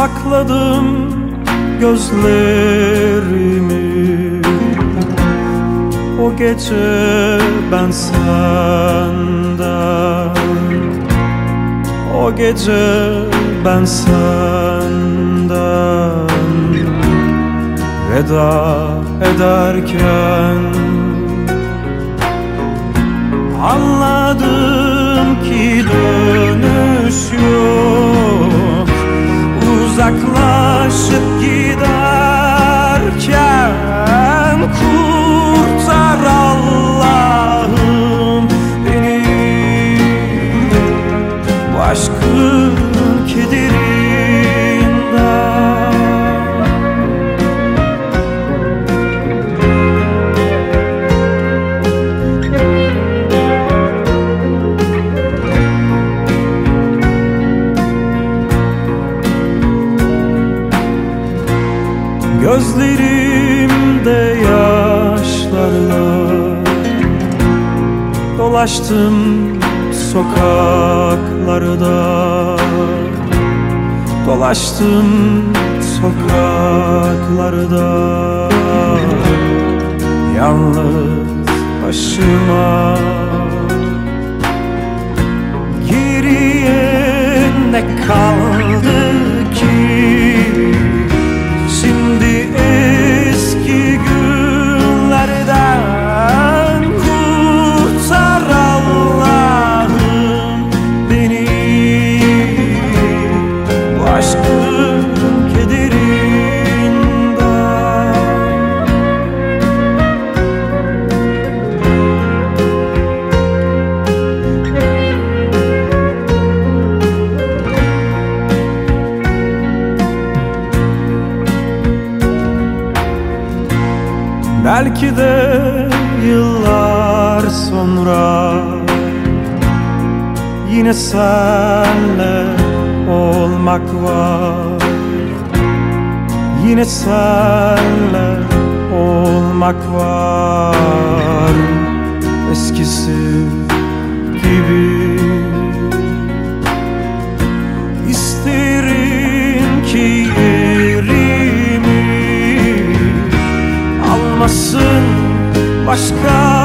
Kapadım gözlerimi. O gece ben senden O gece ben senden Veda ederken Anladım ki dönüş yok uzaklaşıp gider Gözlerimde yaşlarla Dolaştım sokaklarda. Dolaştım sokaklarda. Yalnız başıma Geriye ne kaldı Belki de yıllar sonra Yine senle olmak var. Yine senle olmak var. Eskisi machucar.